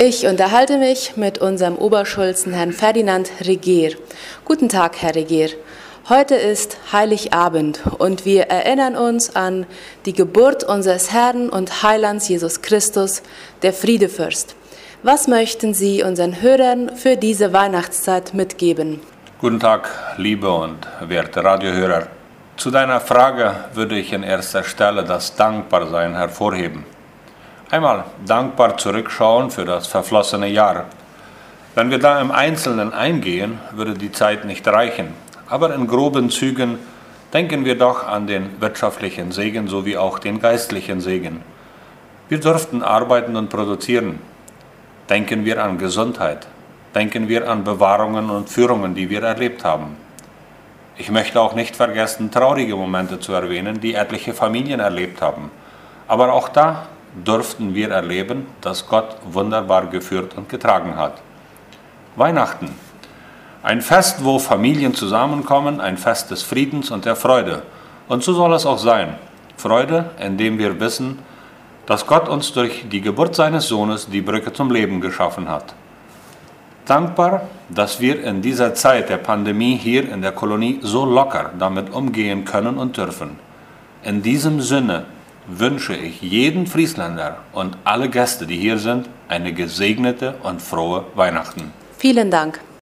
Ich unterhalte mich mit unserem Oberschulzen Herrn Ferdinand Regier. Guten Tag, Herr Regier. Heute ist Heiligabend und wir erinnern uns an die Geburt unseres Herrn und Heilands Jesus Christus, der Friedefürst. Was möchten Sie unseren Hörern für diese Weihnachtszeit mitgeben? Guten Tag, liebe und werte Radiohörer. Zu deiner Frage würde ich in erster Stelle das Dankbarsein hervorheben. Einmal dankbar zurückschauen für das verflossene Jahr. Wenn wir da im Einzelnen eingehen, würde die Zeit nicht reichen. Aber in groben Zügen denken wir doch an den wirtschaftlichen Segen sowie auch den geistlichen Segen. Wir durften arbeiten und produzieren. Denken wir an Gesundheit. Denken wir an Bewahrungen und Führungen, die wir erlebt haben. Ich möchte auch nicht vergessen, traurige Momente zu erwähnen, die etliche Familien erlebt haben. Aber auch da durften wir erleben, dass Gott wunderbar geführt und getragen hat. Weihnachten ein Fest, wo Familien zusammenkommen, ein Fest des Friedens und der Freude. Und so soll es auch sein. Freude, indem wir wissen, dass Gott uns durch die Geburt seines Sohnes die Brücke zum Leben geschaffen hat. Dankbar, dass wir in dieser Zeit der Pandemie hier in der Kolonie so locker damit umgehen können und dürfen. In diesem Sinne wünsche ich jeden Friesländer und alle Gäste, die hier sind, eine gesegnete und frohe Weihnachten. Vielen Dank.